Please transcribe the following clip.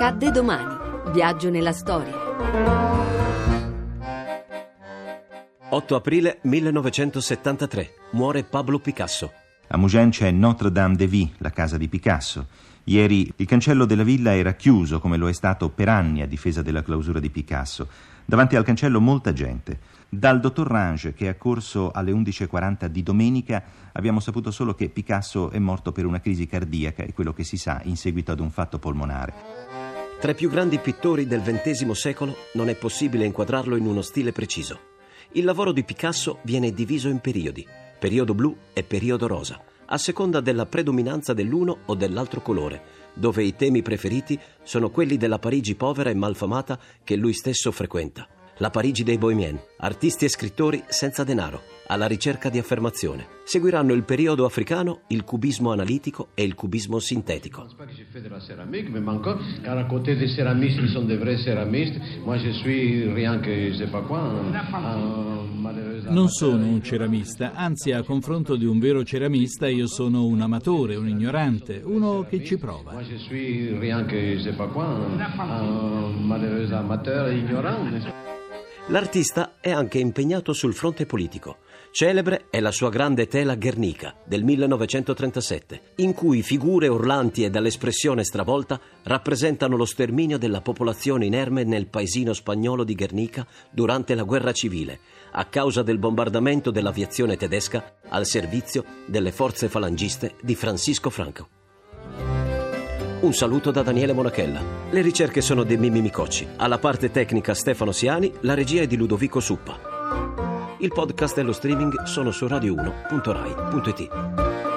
Accadde domani. Viaggio nella storia. 8 aprile 1973. Muore Pablo Picasso. A Mougins c'è Notre-Dame de Vie, la casa di Picasso. Ieri il cancello della villa era chiuso, come lo è stato per anni a difesa della clausura di Picasso. Davanti al cancello molta gente. Dal dottor Range, che è accorso alle 11.40 di domenica, abbiamo saputo solo che Picasso è morto per una crisi cardiaca e quello che si sa in seguito ad un fatto polmonare. Tra i più grandi pittori del XX secolo non è possibile inquadrarlo in uno stile preciso. Il lavoro di Picasso viene diviso in periodi, periodo blu e periodo rosa, a seconda della predominanza dell'uno o dell'altro colore, dove i temi preferiti sono quelli della Parigi povera e malfamata che lui stesso frequenta la Parigi dei Bohemiens, artisti e scrittori senza denaro, alla ricerca di affermazione. Seguiranno il periodo africano, il cubismo analitico e il cubismo sintetico. Non sono un ceramista, anzi a confronto di un vero ceramista io sono un amatore, un ignorante, uno che ci prova. Moi je suis rien que je sais pas quoi, un malheureux amateur ignorant. L'artista è anche impegnato sul fronte politico. Celebre è la sua grande tela Guernica del 1937, in cui figure urlanti e dall'espressione stravolta rappresentano lo sterminio della popolazione inerme nel paesino spagnolo di Guernica durante la guerra civile, a causa del bombardamento dell'aviazione tedesca al servizio delle forze falangiste di Francisco Franco. Un saluto da Daniele Monachella. Le ricerche sono di Mimmi Micocci. Alla parte tecnica Stefano Siani, la regia è di Ludovico Suppa. Il podcast e lo streaming sono su radio1.rai.it.